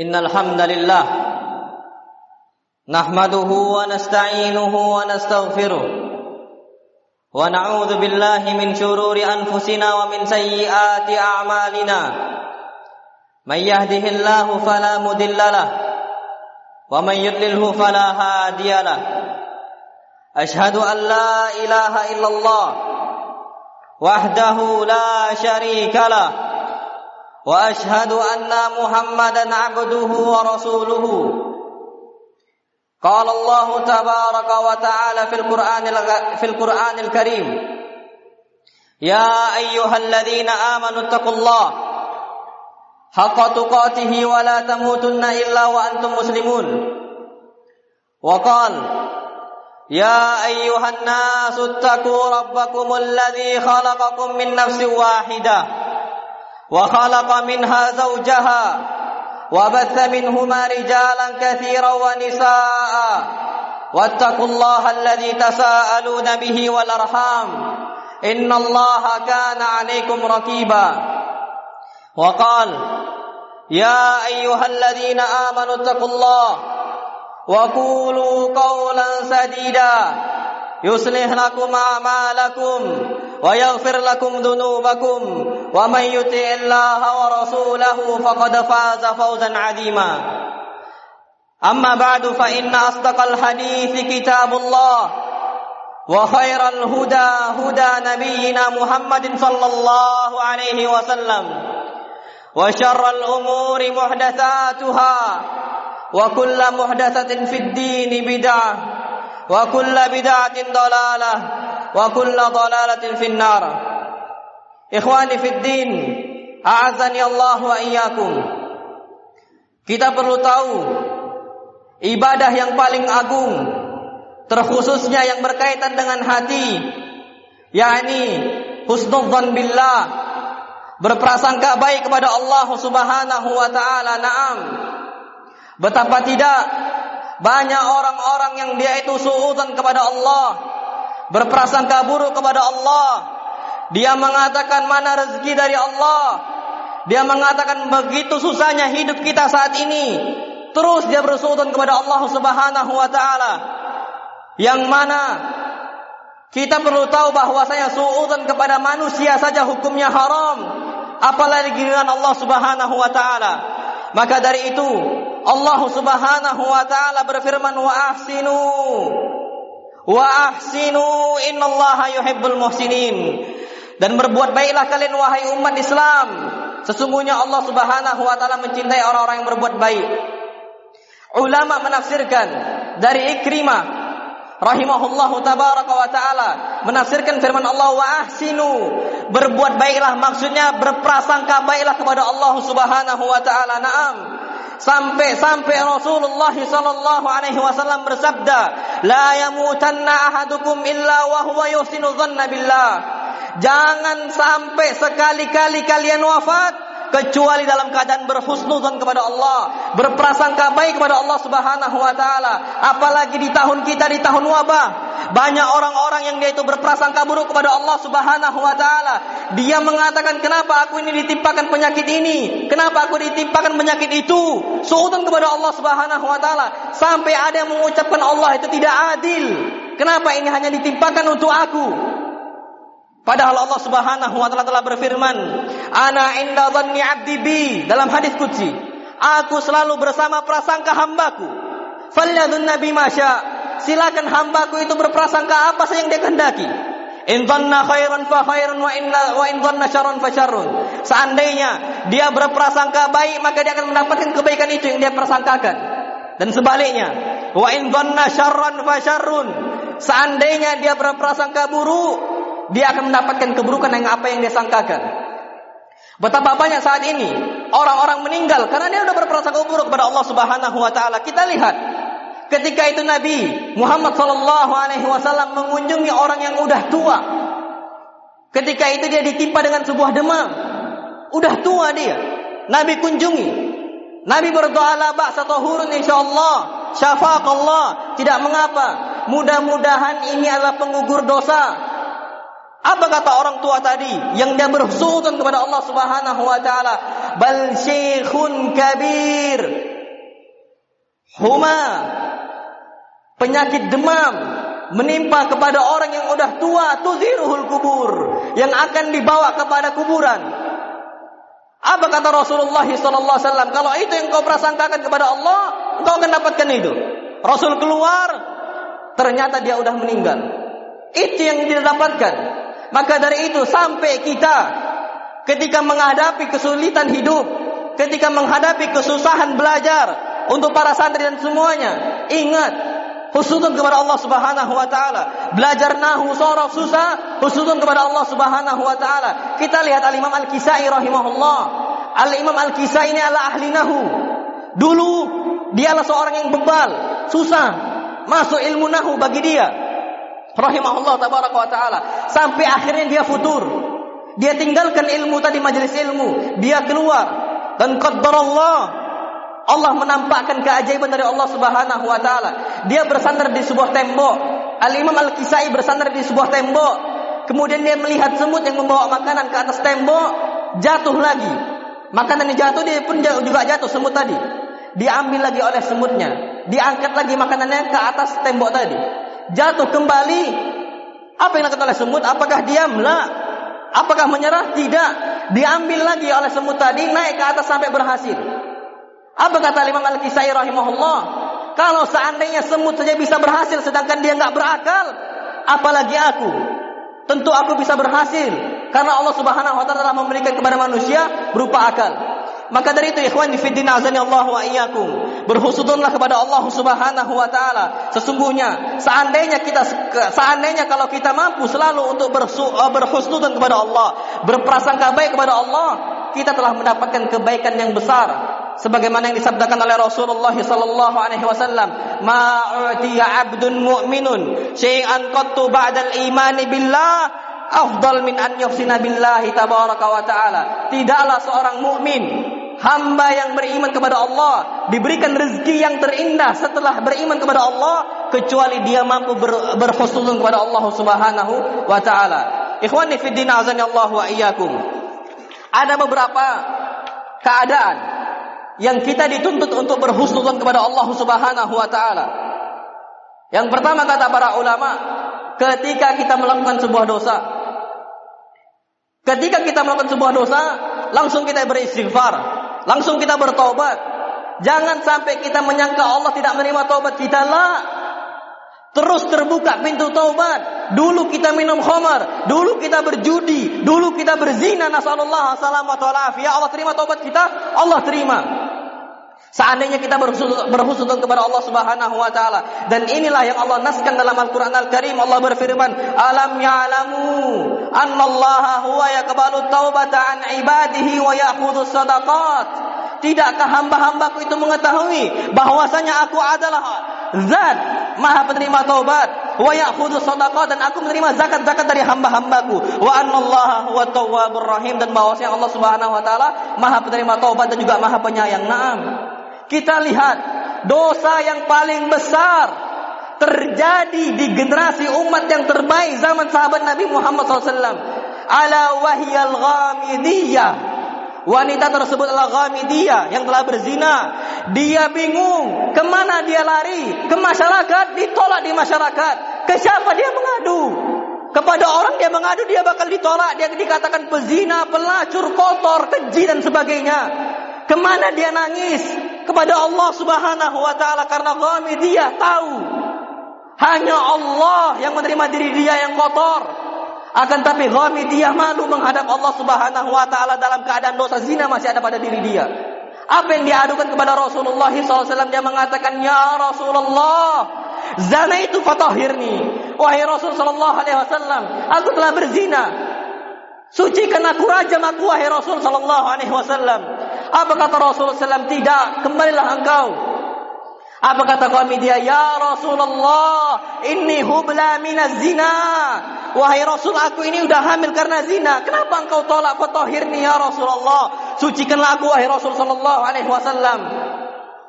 إن الحمد لله نحمده ونستعينه ونستغفره ونعوذ بالله من شرور أنفسنا ومن سيئات أعمالنا من يهده الله فلا مضل له ومن يضلله فلا هادي له أشهد أن لا إله إلا الله وحده لا شريك له وأشهد أن محمدا عبده ورسوله. قال الله تبارك وتعالى في القرآن في القرآن الكريم يا أيها الذين آمنوا اتقوا الله حق تقاته ولا تموتن إلا وأنتم مسلمون. وقال يا أيها الناس اتقوا ربكم الذي خلقكم من نفس واحدة وخلق منها زوجها وبث منهما رجالا كثيرا ونساء واتقوا الله الذي تساءلون به والأرحام إن الله كان عليكم رقيبا وقال يا أيها الذين آمنوا اتقوا الله وقولوا قولا سديدا. يصلح لكم اعمالكم ويغفر لكم ذنوبكم. ومن يطع الله ورسوله فقد فاز فوزا عظيما. اما بعد فان اصدق الحديث كتاب الله وخير الهدى هدى نبينا محمد صلى الله عليه وسلم. وشر الأمور محدثاتها. وكل محدثه في الدين بدعه وكل بدعه ضلاله وكل ضلاله في النار Ikhwani fid din, a'azani Allah wa iyyakum. Kita perlu tahu ibadah yang paling agung terkhususnya yang berkaitan dengan hati yakni husnudzan billah berprasangka baik kepada Allah Subhanahu wa taala. Naam. Betapa tidak banyak orang-orang yang dia itu suudzon kepada Allah, berprasangka buruk kepada Allah, dia mengatakan mana rezeki dari Allah. Dia mengatakan begitu susahnya hidup kita saat ini. Terus dia bersuudon kepada Allah Subhanahu wa taala. Yang mana kita perlu tahu bahwasanya suudzon kepada manusia saja hukumnya haram, apalagi dengan Allah Subhanahu wa taala. Maka dari itu Allah Subhanahu wa taala berfirman wa ahsinu wa ahsinu innallaha yuhibbul muhsinin dan berbuat baiklah kalian wahai umat Islam. Sesungguhnya Allah Subhanahu wa taala mencintai orang-orang yang berbuat baik. Ulama menafsirkan dari Ikrimah rahimahullahu tabaraka wa taala menafsirkan firman Allah wa ahsinu berbuat baiklah maksudnya berprasangka baiklah kepada Allah Subhanahu wa taala. Naam. Sampai-sampai Rasulullah sallallahu alaihi wasallam bersabda, "La yamutanna ahadukum illa wa huwa yusinu dhanna billah." Jangan sampai sekali-kali kalian wafat kecuali dalam keadaan berhusnudzon kepada Allah, berprasangka baik kepada Allah Subhanahu wa taala. Apalagi di tahun kita di tahun wabah, banyak orang-orang yang dia itu berprasangka buruk kepada Allah Subhanahu wa taala. Dia mengatakan, "Kenapa aku ini ditimpakan penyakit ini? Kenapa aku ditimpakan penyakit itu?" Suudzon kepada Allah Subhanahu wa taala sampai ada yang mengucapkan Allah itu tidak adil. Kenapa ini hanya ditimpakan untuk aku? Padahal Allah Subhanahu wa taala telah berfirman, "Ana inda dhanni 'abdi bi" dalam hadis qudsi. Aku selalu bersama prasangka hambaku. Falyadun nabi masya. Silakan hambaku itu berprasangka apa saja yang dia kehendaki. In dhanna khairan fa khairun wa inna wa in dhanna syarran fa syarrun. Seandainya dia berprasangka baik maka dia akan mendapatkan kebaikan itu yang dia prasangkakan. Dan sebaliknya, wa in dhanna syarran fa syarrun. Seandainya dia berprasangka buruk, dia akan mendapatkan keburukan yang apa yang dia sangkakan. Betapa banyak saat ini orang-orang meninggal karena dia sudah berprasangka buruk kepada Allah Subhanahu wa taala. Kita lihat ketika itu Nabi Muhammad sallallahu alaihi wasallam mengunjungi orang yang udah tua. Ketika itu dia ditimpa dengan sebuah demam. Udah tua dia. Nabi kunjungi. Nabi berdoa la ba'sa tahurun insyaallah. Syafaq Allah. Tidak mengapa. Mudah-mudahan ini adalah pengugur dosa. Apa kata orang tua tadi yang dia bersuudon kepada Allah Subhanahu wa taala? Bal syekhun kabir. Huma penyakit demam menimpa kepada orang yang udah tua tuziruhul kubur yang akan dibawa kepada kuburan. Apa kata Rasulullah sallallahu alaihi wasallam? Kalau itu yang kau prasangkakan kepada Allah, kau akan dapatkan itu. Rasul keluar, ternyata dia udah meninggal. Itu yang dia dapatkan. Maka dari itu sampai kita ketika menghadapi kesulitan hidup, ketika menghadapi kesusahan belajar untuk para santri dan semuanya, ingat husnudun kepada Allah Subhanahu wa taala. Belajar nahu sorof susah, husnudun kepada Allah Subhanahu wa taala. Kita lihat Al-Imam Al-Kisai rahimahullah. Al-Imam Al-Kisai ini adalah ahli nahu. Dulu dialah seorang yang bebal, susah masuk ilmu nahu bagi dia rahimahullah tabaraka wa taala sampai akhirnya dia futur dia tinggalkan ilmu tadi majelis ilmu dia keluar dan qaddarallah Allah menampakkan keajaiban dari Allah Subhanahu wa taala dia bersandar di sebuah tembok Al Imam Al Kisai bersandar di sebuah tembok kemudian dia melihat semut yang membawa makanan ke atas tembok jatuh lagi makanan yang jatuh dia pun juga jatuh semut tadi diambil lagi oleh semutnya diangkat lagi makanannya ke atas tembok tadi jatuh kembali. Apa yang dilakukan oleh semut? Apakah diam? La. Apakah menyerah? Tidak. Diambil lagi oleh semut tadi, naik ke atas sampai berhasil. Apa kata Imam Al-Kisai rahimahullah? Kalau seandainya semut saja bisa berhasil sedangkan dia nggak berakal, apalagi aku? Tentu aku bisa berhasil karena Allah Subhanahu wa taala telah memberikan kepada manusia berupa akal. Maka dari itu ikhwan di fiddin azani Allah wa iyyakum. Berhusudunlah kepada Allah Subhanahu wa taala. Sesungguhnya seandainya kita seandainya kalau kita mampu selalu untuk eh, berhusnudun kepada Allah, berprasangka baik kepada Allah, kita telah mendapatkan kebaikan yang besar. Sebagaimana yang disabdakan oleh Rasulullah sallallahu alaihi wasallam, "Ma'utiya 'abdun mu'minun syai'an qattu ba'dal imani billah afdal min an yuhsina billahi tabaraka wa taala. Tidaklah seorang mukmin hamba yang beriman kepada Allah diberikan rezeki yang terindah setelah beriman kepada Allah kecuali dia mampu ber, berhusnuzon kepada Allah Subhanahu wa taala. Ikhwani fi din azani Allah wa iyyakum. Ada beberapa keadaan yang kita dituntut untuk berhusnuzon kepada Allah Subhanahu wa taala. Yang pertama kata para ulama, ketika kita melakukan sebuah dosa, ketika kita melakukan sebuah dosa, langsung kita beristighfar, langsung kita bertobat. Jangan sampai kita menyangka Allah tidak menerima taubat kita lah. Terus terbuka pintu taubat. Dulu kita minum khamar, dulu kita berjudi, dulu kita berzina. Nasallallahu alaihi Ya Allah terima taubat kita, Allah terima. Seandainya kita berhusnuzon kepada Allah Subhanahu wa taala. Dan inilah yang Allah naskan dalam Al-Qur'an Al-Karim. Allah berfirman alam ya'lamu annallaha huwa yaqbalu taubata an ibadihi wa ya'khudhu sadaqat? Tidakkah hamba-hambaku itu mengetahui bahwasanya aku adalah zat maha penerima taubat wa ya'khudhu sadaqat dan aku menerima zakat-zakat dari hamba-hambaku? Wa annallaha huwa tawwabur rahim dan bahwasanya Allah Subhanahu wa taala maha penerima taubat dan juga maha penyayang. Na'am kita lihat dosa yang paling besar terjadi di generasi umat yang terbaik zaman sahabat Nabi Muhammad SAW. Ala wahyal ghamidiyah. Wanita tersebut adalah ghamidiyah yang telah berzina. Dia bingung ke mana dia lari. Ke masyarakat, ditolak di masyarakat. Ke siapa dia mengadu? Kepada orang dia mengadu dia bakal ditolak. Dia dikatakan pezina, pelacur, kotor, keji dan sebagainya. Ke mana dia nangis? Kepada Allah subhanahu wa ta'ala. Karena dia tahu. Hanya Allah yang menerima diri dia yang kotor. Akan tapi dia malu menghadap Allah subhanahu wa ta'ala dalam keadaan dosa zina masih ada pada diri dia. Apa yang diadukan kepada Rasulullah SAW dia mengatakan ya Rasulullah zina itu fatahirni wahai Rasul sallallahu alaihi wasallam aku telah berzina sucikan aku rajam aku wahai Rasul sallallahu alaihi wasallam apa kata Rasulullah SAW? Tidak, kembalilah engkau. Apa kata kami dia? Ya Rasulullah, ini hubla minaz zina. Wahai Rasul, aku ini udah hamil karena zina. Kenapa engkau tolak fatahirni ya Rasulullah? Sucikanlah aku wahai Rasul sallallahu alaihi wasallam.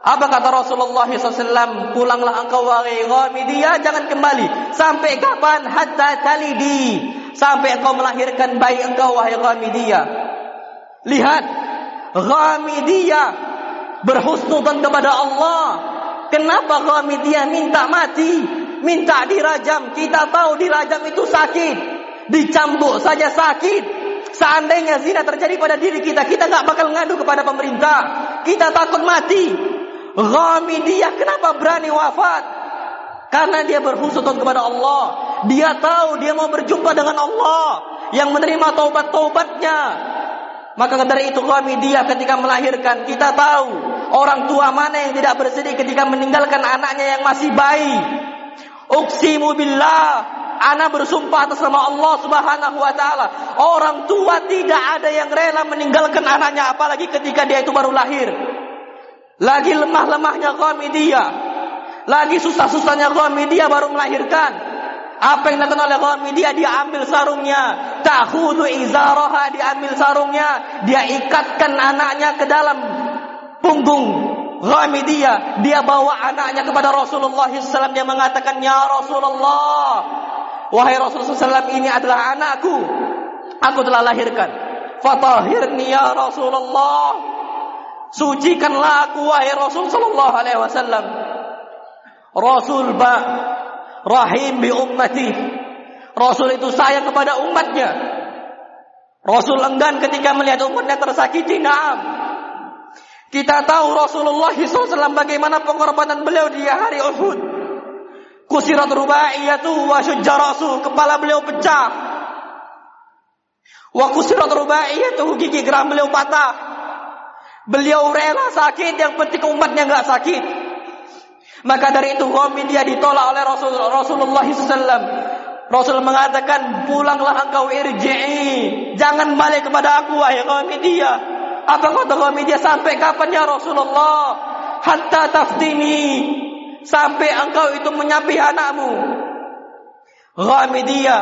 Apa kata Rasulullah SAW? Pulanglah engkau wahai Ghamidiyah, jangan kembali. Sampai kapan? Hatta talidi. sampai engkau melahirkan bayi engkau wahai Ghamidiyah. Lihat, Ghamidiyah berhusnudan kepada Allah. Kenapa Ghamidiyah minta mati? Minta dirajam. Kita tahu dirajam itu sakit. Dicambuk saja sakit. Seandainya zina terjadi pada diri kita, kita nggak bakal ngadu kepada pemerintah. Kita takut mati. Ghamidiyah kenapa berani wafat? Karena dia berhusnudon kepada Allah. Dia tahu dia mau berjumpa dengan Allah yang menerima taubat-taubatnya. Maka dari itu kami dia ketika melahirkan kita tahu orang tua mana yang tidak bersedih ketika meninggalkan anaknya yang masih bayi. Uksimu billah, ana bersumpah atas nama Allah Subhanahu wa taala, orang tua tidak ada yang rela meninggalkan anaknya apalagi ketika dia itu baru lahir. Lagi lemah-lemahnya dia, lagi susah-susahnya dia baru melahirkan. Apa yang dilakukan oleh media? Dia ambil sarungnya. Tahudu izaraha. Dia ambil sarungnya. Dia ikatkan anaknya ke dalam punggung Ghamidia. Dia bawa anaknya kepada Rasulullah SAW. Dia mengatakan, Ya Rasulullah. Wahai Rasulullah SAW ini adalah anakku. Aku telah lahirkan. Fatahirni ya Rasulullah. Sucikanlah aku wahai Rasul sallallahu alaihi wasallam. Rasul ba rahim bi ummati. Rasul itu sayang kepada umatnya. Rasul enggan ketika melihat umatnya tersakiti. Naam. Kita tahu Rasulullah SAW bagaimana pengorbanan beliau di hari Uhud. Kusirat rubaiyatu wa rasul Kepala beliau pecah. Wa kusirat rubaiyatu gigi geram beliau patah. Beliau rela sakit yang penting umatnya nggak sakit. Maka dari itu dia ditolak oleh Rasul Rasulullah SAW. Rasul mengatakan, pulanglah engkau irji'i. Jangan balik kepada aku, wahai dia. Apa kata dia? Sampai kapan ya Rasulullah? Hatta taftini. Sampai engkau itu menyapi anakmu. dia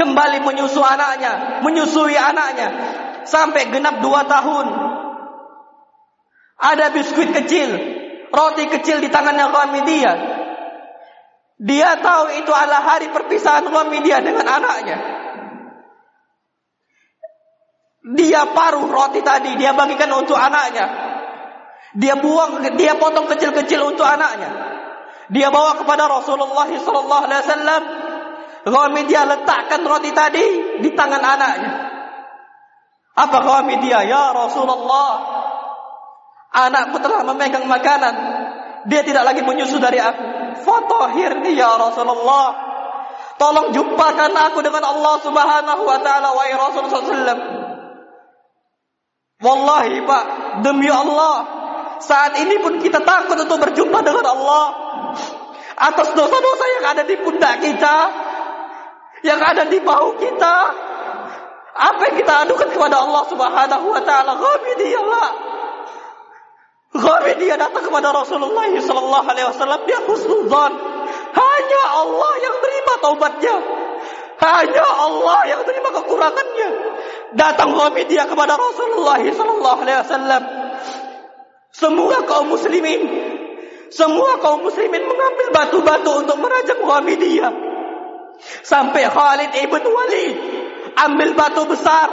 kembali menyusu anaknya. Menyusui anaknya. Sampai genap dua tahun. Ada biskuit kecil roti kecil di tangannya Ghamidia. Dia tahu itu adalah hari perpisahan Ghamidia dengan anaknya. Dia paruh roti tadi, dia bagikan untuk anaknya. Dia buang, dia potong kecil-kecil untuk anaknya. Dia bawa kepada Rasulullah sallallahu alaihi wasallam. Ghamidia letakkan roti tadi di tangan anaknya. Apa Ghamidia? Ya Rasulullah, Anakku telah memegang makanan. Dia tidak lagi menyusu dari aku. Fatahirni ya Rasulullah. Tolong jumpakan aku dengan Allah Subhanahu wa taala wa Rasul sallallahu Wallahi Pak, demi Allah, saat ini pun kita takut untuk berjumpa dengan Allah atas dosa-dosa yang ada di pundak kita, yang ada di bahu kita. Apa yang kita adukan kepada Allah Subhanahu wa taala? Ghamidi ya. Ghamid dia datang kepada Rasulullah sallallahu alaihi wasallam dia husnuzan. Hanya Allah yang terima taubatnya. Hanya Allah yang terima kekurangannya. Datang Ghamid dia kepada Rasulullah sallallahu alaihi wasallam. Semua kaum muslimin semua kaum muslimin mengambil batu-batu untuk merajam Ghamidiyah. Sampai Khalid ibn Walid ambil batu besar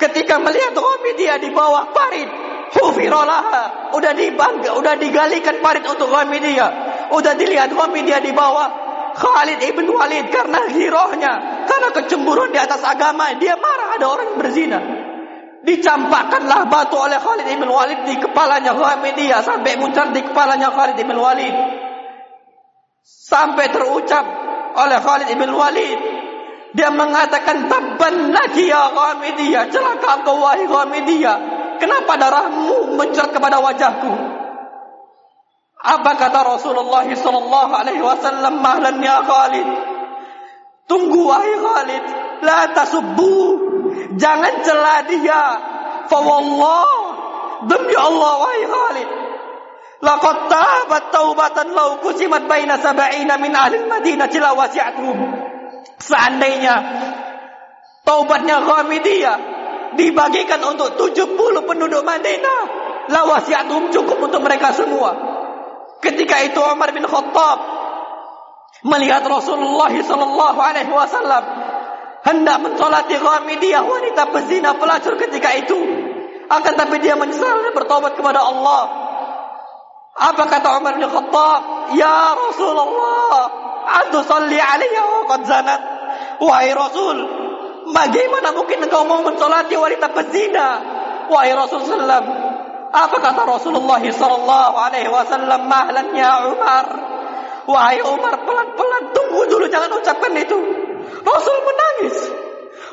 ketika melihat Ghamidiyah di bawah parit Hufirolaha. Udah dibangga, udah digalikan parit untuk Ghamidiyah. Udah dilihat Ghamidiyah di bawah. Khalid ibn Walid karena hirohnya. Karena kecemburuan di atas agama. Dia marah ada orang yang berzina. Dicampakkanlah batu oleh Khalid ibn Walid di kepalanya Ghamidiyah. Sampai muncul di kepalanya Khalid ibn Walid. Sampai terucap oleh Khalid ibn Walid. Dia mengatakan tabban lagi ya Ghamidiyah. Celaka kau wahai Ghamidiyah. Kenapa darahmu mencerat kepada wajahku? Apa kata Rasulullah sallallahu alaihi wasallam mahlan ya Khalid? Tunggu wahai Khalid, la tasubbu. Jangan celah dia. Fa wallah, demi Allah wahai Khalid. Laqad tabat taubatan law kusimat baina sab'ina min ahli Madinah la wasi'atuhum. Seandainya taubatnya Ghamidiyah dibagikan untuk 70 penduduk Madinah. La wasiatum cukup untuk mereka semua. Ketika itu Umar bin Khattab melihat Rasulullah sallallahu alaihi wasallam hendak mensolati Ghamidiyah wanita pezina pelacur ketika itu. Akan tapi dia menyesal dan bertobat kepada Allah. Apa kata Umar bin Khattab? Ya Rasulullah, atu salli alaiha wa qad zanat. Wahai Rasul, bagaimana mungkin engkau mau mensolati wanita pezina? Wahai Rasul sallam, apa kata Rasulullah sallallahu alaihi wasallam? Mahlan ya Umar. Wahai Umar, pelan-pelan tunggu dulu jangan ucapkan itu. Rasul menangis.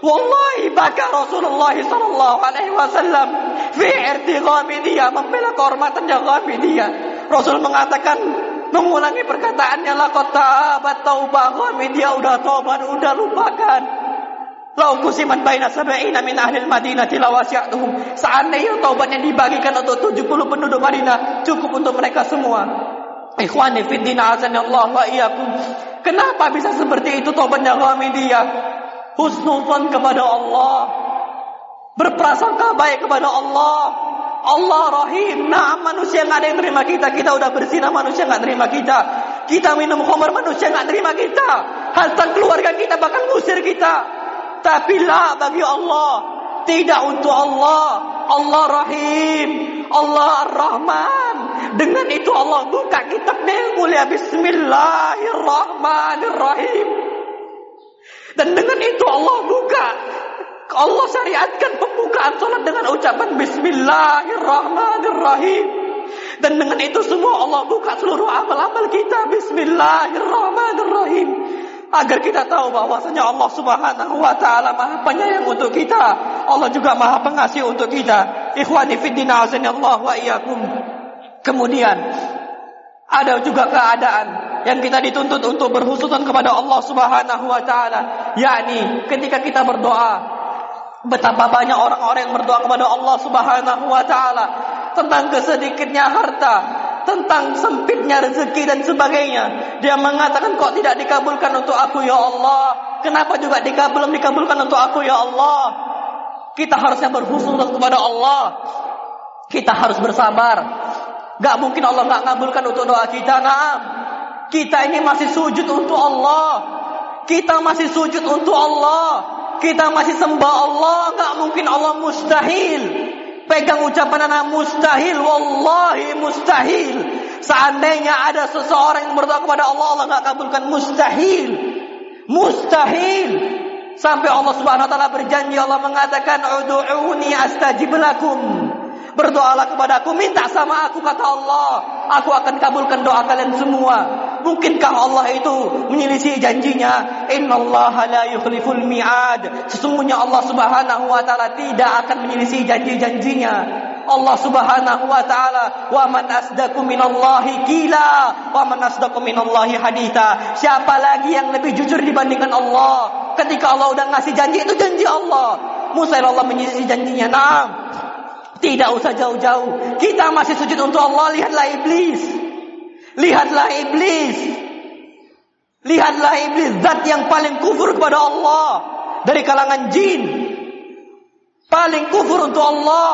Wallahi baka Rasulullah sallallahu alaihi wasallam fi irti Ghamidiyah membela kehormatannya Ghamidiyah. Rasul mengatakan mengulangi perkataannya laqad tabat taubah Ghamidiyah udah tobat udah lupakan. Lau kusiman baina sab'ina min ahli Madinah lawasi'atuhum. Seandainya taubatnya dibagikan untuk 70 penduduk Madinah, cukup untuk mereka semua. Ikhwani fid din Allah wa iyyakum. Kenapa bisa seperti itu tobatnya Ghamidiyah? Husnuzan kepada Allah. Berprasangka baik kepada Allah. Allah rahim. Nah manusia nggak ada yang terima kita. Kita udah bersina manusia nggak terima kita. Kita minum khamar manusia nggak terima kita. Harta keluarga kita bakal ngusir kita. Tapi lah bagi Allah. Tidak untuk Allah. Allah rahim. Allah ar-Rahman. Dengan itu Allah buka kitabnya yang mulia. Bismillahirrahmanirrahim. Dan dengan itu Allah buka. Allah syariatkan pembukaan salat dengan ucapan Bismillahirrahmanirrahim. Dan dengan itu semua Allah buka seluruh amal-amal kita. Bismillahirrahmanirrahim. Agar kita tahu bahwasanya Allah subhanahu wa ta'ala maha penyayang untuk kita. Allah juga maha pengasih untuk kita. Ikhwani fiddina Allah wa iyakum. Kemudian ada juga keadaan yang kita dituntut untuk berhususan kepada Allah Subhanahu wa taala, yakni ketika kita berdoa. Betapa banyak orang-orang yang berdoa kepada Allah Subhanahu wa taala tentang kesedikitnya harta, tentang sempitnya rezeki dan sebagainya. Dia mengatakan kok tidak dikabulkan untuk aku ya Allah? Kenapa juga dikabul belum dikabulkan untuk aku ya Allah? Kita harusnya berhususan kepada Allah. Kita harus bersabar. Gak mungkin Allah gak ngabulkan untuk doa kita. Nah, kita ini masih sujud untuk Allah. Kita masih sujud untuk Allah. Kita masih sembah Allah. Gak mungkin Allah mustahil. Pegang ucapan anak mustahil. Wallahi mustahil. Seandainya ada seseorang yang berdoa kepada Allah, Allah gak kabulkan. Mustahil. Mustahil. Sampai Allah subhanahu wa ta'ala berjanji. Allah mengatakan. Udu'uni astajib lakum. Berdoalah kepadaku, minta sama aku kata Allah. Aku akan kabulkan doa kalian semua. Mungkinkah Allah itu menyelisih janjinya? Innallaha la yukhliful mi'ad. Sesungguhnya Allah Subhanahu wa taala tidak akan menyelisih janji-janjinya. Allah Subhanahu wa taala, "Wa man asdaqu minallahi qila, wa man asdaqu minallahi haditha." Siapa lagi yang lebih jujur dibandingkan Allah? Ketika Allah udah ngasih janji itu janji Allah. Musa Allah menyelisih janjinya. Naam. Tidak usah jauh-jauh. Kita masih sujud untuk Allah. Lihatlah iblis. Lihatlah iblis. Lihatlah iblis. Zat yang paling kufur kepada Allah. Dari kalangan jin. Paling kufur untuk Allah.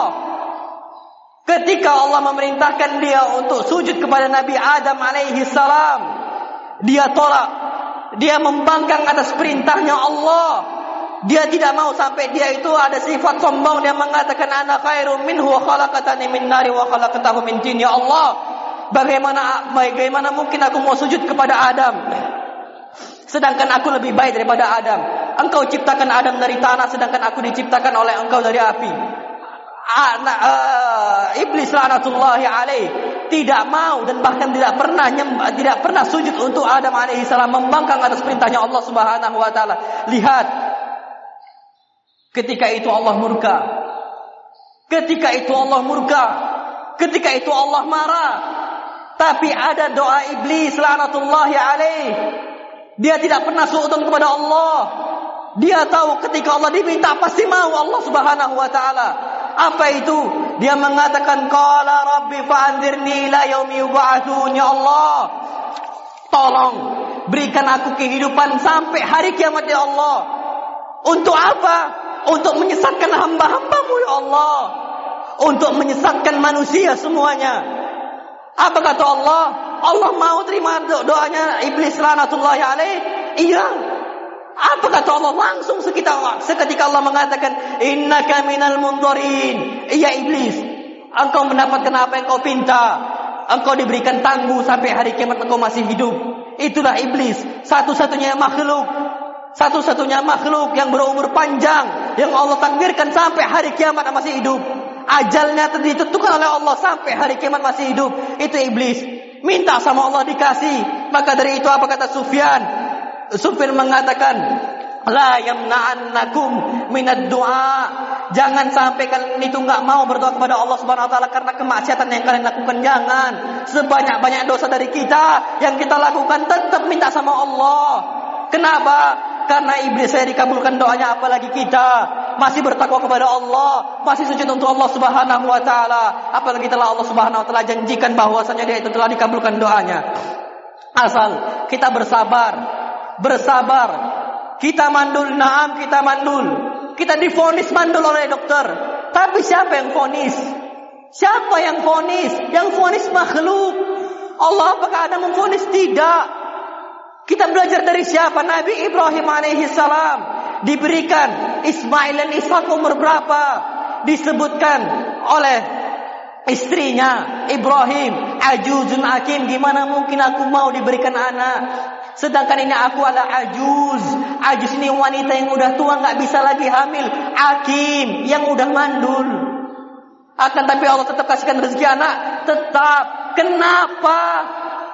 Ketika Allah memerintahkan dia untuk sujud kepada Nabi Adam alaihi salam. Dia tolak. Dia membangkang atas perintahnya Allah. Dia tidak mau sampai dia itu ada sifat sombong dia mengatakan ana khairum minhu wa khalaqatani min nari wa khalaqatahu min tin ya Allah bagaimana bagaimana mungkin aku mau sujud kepada Adam sedangkan aku lebih baik daripada Adam engkau ciptakan Adam dari tanah sedangkan aku diciptakan oleh engkau dari api anak uh, iblis laknatullahi alaih tidak mau dan bahkan tidak pernah nyembah, tidak pernah sujud untuk Adam alaihi salam membangkang atas perintahnya Allah Subhanahu wa taala lihat Ketika itu Allah murka. Ketika itu Allah murka. Ketika itu Allah marah. Tapi ada doa iblis laknatullahi alaih. Dia tidak pernah suudon kepada Allah. Dia tahu ketika Allah diminta pasti mau Allah Subhanahu wa taala. Apa itu? Dia mengatakan qala rabbi fa'anzirni ila yaumi yub'atsun ya Allah. Tolong berikan aku kehidupan sampai hari kiamat ya Allah. Untuk apa? untuk menyesatkan hamba-hambamu ya Allah. Untuk menyesatkan manusia semuanya. Apa kata Allah? Allah mau terima doanya iblis lanatullahi alaih? Iya. Apa kata Allah? Langsung sekitar kita seketika Allah mengatakan innaka minal mundorin. Iya iblis, engkau mendapatkan apa yang kau pinta. Engkau diberikan tangguh sampai hari kiamat engkau masih hidup. Itulah iblis, satu-satunya makhluk satu-satunya makhluk yang berumur panjang yang Allah takdirkan sampai hari kiamat masih hidup. Ajalnya ditentukan oleh Allah sampai hari kiamat masih hidup. Itu iblis. Minta sama Allah dikasih. Maka dari itu apa kata Sufyan? Sufyan mengatakan, La yamna'annakum minad du'a. Jangan sampai kalian itu nggak mau berdoa kepada Allah Subhanahu wa taala karena kemaksiatan yang kalian lakukan. Jangan. Sebanyak-banyak dosa dari kita yang kita lakukan tetap minta sama Allah. Kenapa? Karena iblis saya dikabulkan doanya apalagi kita masih bertakwa kepada Allah, masih sujud untuk Allah Subhanahu wa taala. Apalagi telah Allah Subhanahu wa taala janjikan bahwasanya dia itu telah dikabulkan doanya. Asal kita bersabar, bersabar. Kita mandul, naam kita mandul. Kita difonis mandul oleh dokter. Tapi siapa yang fonis? Siapa yang fonis? Yang fonis makhluk. Allah apakah ada memfonis? Tidak. Kita belajar dari siapa? Nabi Ibrahim alaihi salam diberikan Ismail dan Ishak umur berapa? Disebutkan oleh istrinya Ibrahim, ajuzun akim, gimana mungkin aku mau diberikan anak? Sedangkan ini aku adalah ajuz. Ajuz ini wanita yang udah tua nggak bisa lagi hamil. Akim yang udah mandul. Akan tapi Allah tetap kasihkan rezeki anak. Tetap. Kenapa?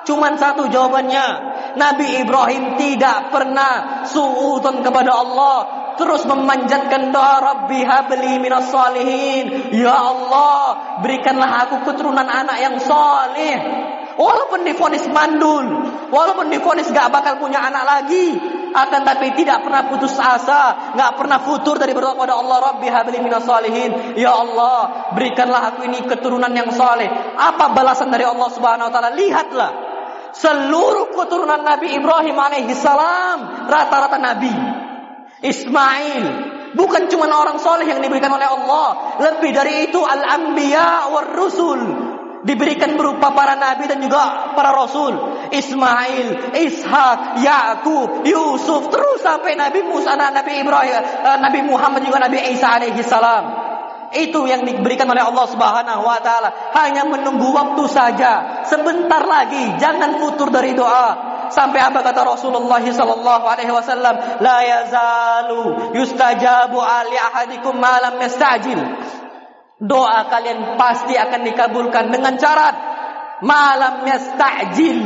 Cuman satu jawabannya. Nabi Ibrahim tidak pernah suudon kepada Allah. Terus memanjatkan doa Rabbi habli minas salihin. Ya Allah berikanlah aku keturunan anak yang saleh. Walaupun difonis mandul walaupun difonis gak bakal punya anak lagi akan tapi tidak pernah putus asa gak pernah futur dari berdoa kepada Allah Rabbi habli minas salihin. Ya Allah berikanlah aku ini keturunan yang saleh. Apa balasan dari Allah Subhanahu wa taala? Lihatlah seluruh keturunan Nabi Ibrahim alaihi salam rata-rata nabi. Ismail bukan cuma orang soleh yang diberikan oleh Allah, lebih dari itu al-anbiya war rusul diberikan berupa para nabi dan juga para rasul. Ismail, Ishak, Yakub, Yusuf terus sampai Nabi Musa, Nabi Ibrahim, eh, Nabi Muhammad juga Nabi Isa alaihi salam. Itu yang diberikan oleh Allah Subhanahu wa taala. Hanya menunggu waktu saja. Sebentar lagi, jangan futur dari doa. Sampai apa kata Rasulullah sallallahu alaihi wasallam, la yazalu yustajabu ali ahadikum ma lam yastajil. Doa kalian pasti akan dikabulkan dengan syarat malam yastajil.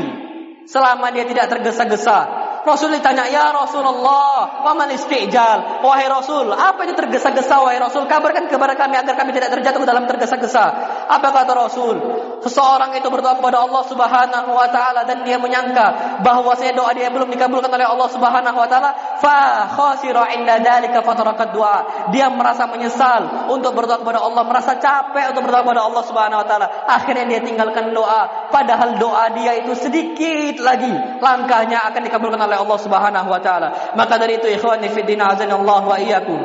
Selama dia tidak tergesa-gesa. Rasul ditanya, "Ya Rasulullah, wa man istijal?" Wahai Rasul, apa itu tergesa-gesa wahai Rasul? Kabarkan kepada kami agar kami tidak terjatuh dalam tergesa-gesa. Apa kata Rasul? Seseorang itu berdoa kepada Allah Subhanahu wa taala dan dia menyangka bahwasanya doa dia belum dikabulkan oleh Allah Subhanahu wa taala, fa khasira inda dzalika fatarakat doa. Dia merasa menyesal untuk berdoa kepada Allah, merasa capek untuk berdoa kepada Allah Subhanahu wa taala. Akhirnya dia tinggalkan doa, padahal doa dia itu sedikit lagi langkahnya akan dikabulkan oleh Allah Subhanahu wa taala. Maka dari itu ikhwani fi din Allah wa iyyakum.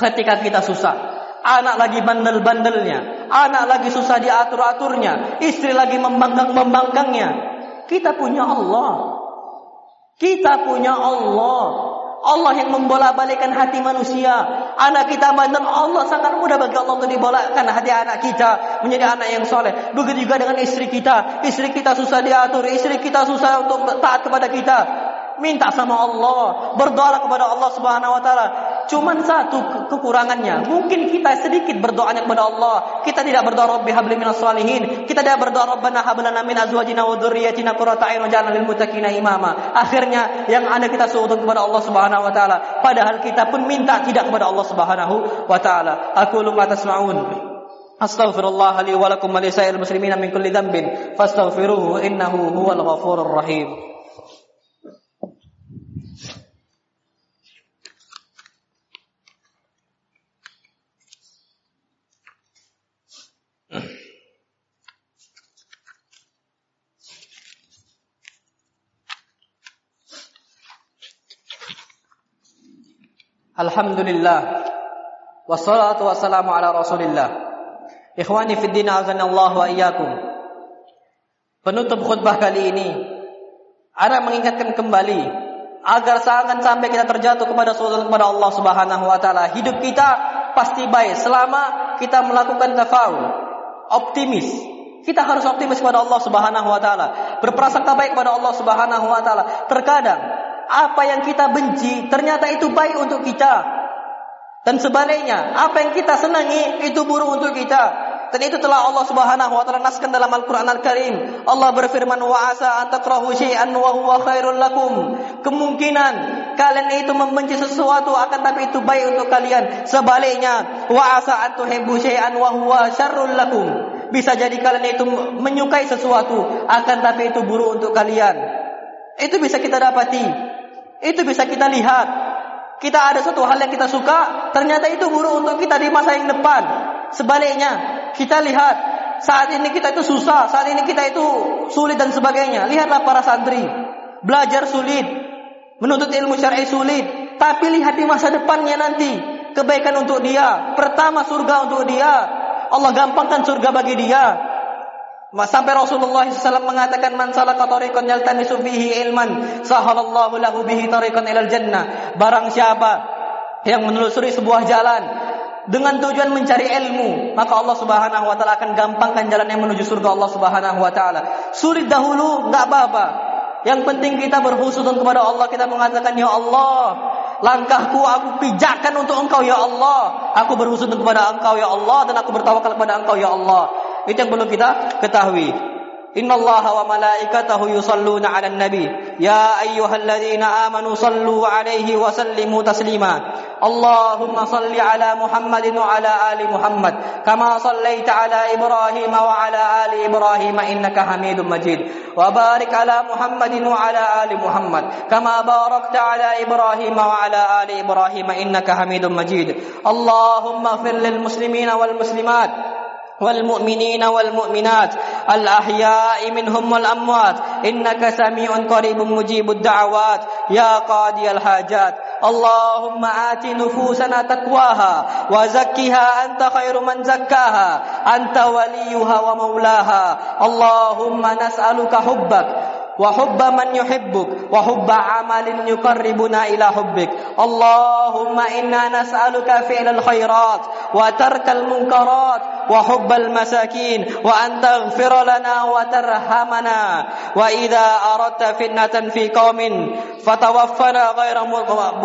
Ketika kita susah, anak lagi bandel-bandelnya, anak lagi susah diatur-aturnya, istri lagi membangkang-membangkangnya. Kita punya Allah. Kita punya Allah. Allah yang membola-balikan hati manusia. Anak kita bandel, Allah sangat mudah bagi Allah untuk dibolakkan hati anak kita menjadi anak yang soleh. Begitu juga dengan istri kita. Istri kita susah diatur, istri kita susah untuk taat kepada kita. Minta sama Allah, berdoa kepada Allah Subhanahu wa taala. Cuman satu kekurangannya, mungkin kita sedikit berdoanya kepada Allah. Kita tidak berdoa Rabbi habli minas salihin. Kita tidak berdoa Rabbana hab min azwajina wa dzurriyyatina qurrata a'yun waj'alna lil muttaqina imama. Akhirnya yang ada kita suudun kepada Allah Subhanahu wa taala, padahal kita pun minta tidak kepada Allah Subhanahu wa taala. Aku lu tasma'un. Astaghfirullah li wa lakum wa lisa'il muslimina min kulli dhanbin fastaghfiruhu innahu huwal ghafurur rahim. Alhamdulillah Wassalatu wassalamu ala rasulillah Ikhwani fi din azanallahu wa iyyakum Penutup khutbah kali ini Ana mengingatkan kembali agar jangan sampai kita terjatuh kepada kepada Allah Subhanahu wa taala. Hidup kita pasti baik selama kita melakukan tafawul, optimis. Kita harus optimis kepada Allah Subhanahu wa taala, berprasangka baik kepada Allah Subhanahu wa taala. Terkadang apa yang kita benci ternyata itu baik untuk kita. Dan sebaliknya, apa yang kita senangi itu buruk untuk kita. Dan itu telah Allah Subhanahu wa taala naskan dalam Al-Qur'an Al-Karim. Allah berfirman wa asa an wa huwa khairul lakum. Kemungkinan kalian itu membenci sesuatu akan tapi itu baik untuk kalian. Sebaliknya, wa asa an tuhibbu syai'an wa huwa syarrul lakum. Bisa jadi kalian itu menyukai sesuatu akan tapi itu buruk untuk kalian. Itu bisa kita dapati. Itu bisa kita lihat. Kita ada satu hal yang kita suka, ternyata itu buruk untuk kita di masa yang depan. Sebaliknya, kita lihat saat ini kita itu susah, saat ini kita itu sulit dan sebagainya. Lihatlah para santri, belajar sulit, menuntut ilmu syar'i sulit, tapi lihat di masa depannya nanti kebaikan untuk dia. Pertama surga untuk dia. Allah gampangkan surga bagi dia. Sampai Rasulullah SAW mengatakan man salaka tariqan yaltamisu fihi ilman sahalallahu lahu bihi tariqan ilal jannah. Barang siapa yang menelusuri sebuah jalan dengan tujuan mencari ilmu, maka Allah Subhanahu wa taala akan gampangkan jalan yang menuju surga Allah Subhanahu wa taala. Sulit dahulu enggak apa-apa. Yang penting kita berhusnuzon kepada Allah, kita mengatakan ya Allah, langkahku aku pijakkan untuk Engkau ya Allah. Aku berhusnuzon kepada Engkau ya Allah dan aku bertawakal kepada Engkau ya Allah. Itu yang perlu kita ketahui. Inna Allah wa malaikatahu yusalluna ala nabi Ya ayyuhalladzina amanu sallu alaihi wa sallimu taslima Allahumma salli ala Muhammadin wa ala ali Muhammad Kama sallaita ala Ibrahim wa ala ali Ibrahim innaka hamidun majid Wa barik ala Muhammadin wa ala ali Muhammad Kama barakta ala Ibrahim wa ala ali Ibrahim innaka hamidun majid Allahumma fir lil muslimina wal muslimat والمؤمنين والمؤمنات الأحياء منهم والأموات إنك سميع قريب مجيب الدعوات يا قاضي الحاجات اللهم آت نفوسنا تقواها وزكها أنت خير من زكاها أنت وليها ومولاها اللهم نسألك حبك وحب من يحبك وحب عمل يقربنا إلى حبك. اللهم إنا نسألك فعل الخيرات وترك المنكرات وحب المساكين وأن تغفر لنا وترحمنا. وإذا أردت فتنة في قوم فتوفنا غير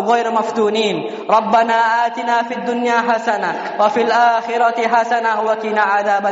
غير مفتونين. ربنا آتنا في الدنيا حسنة وفي الآخرة حسنة وقنا عذاب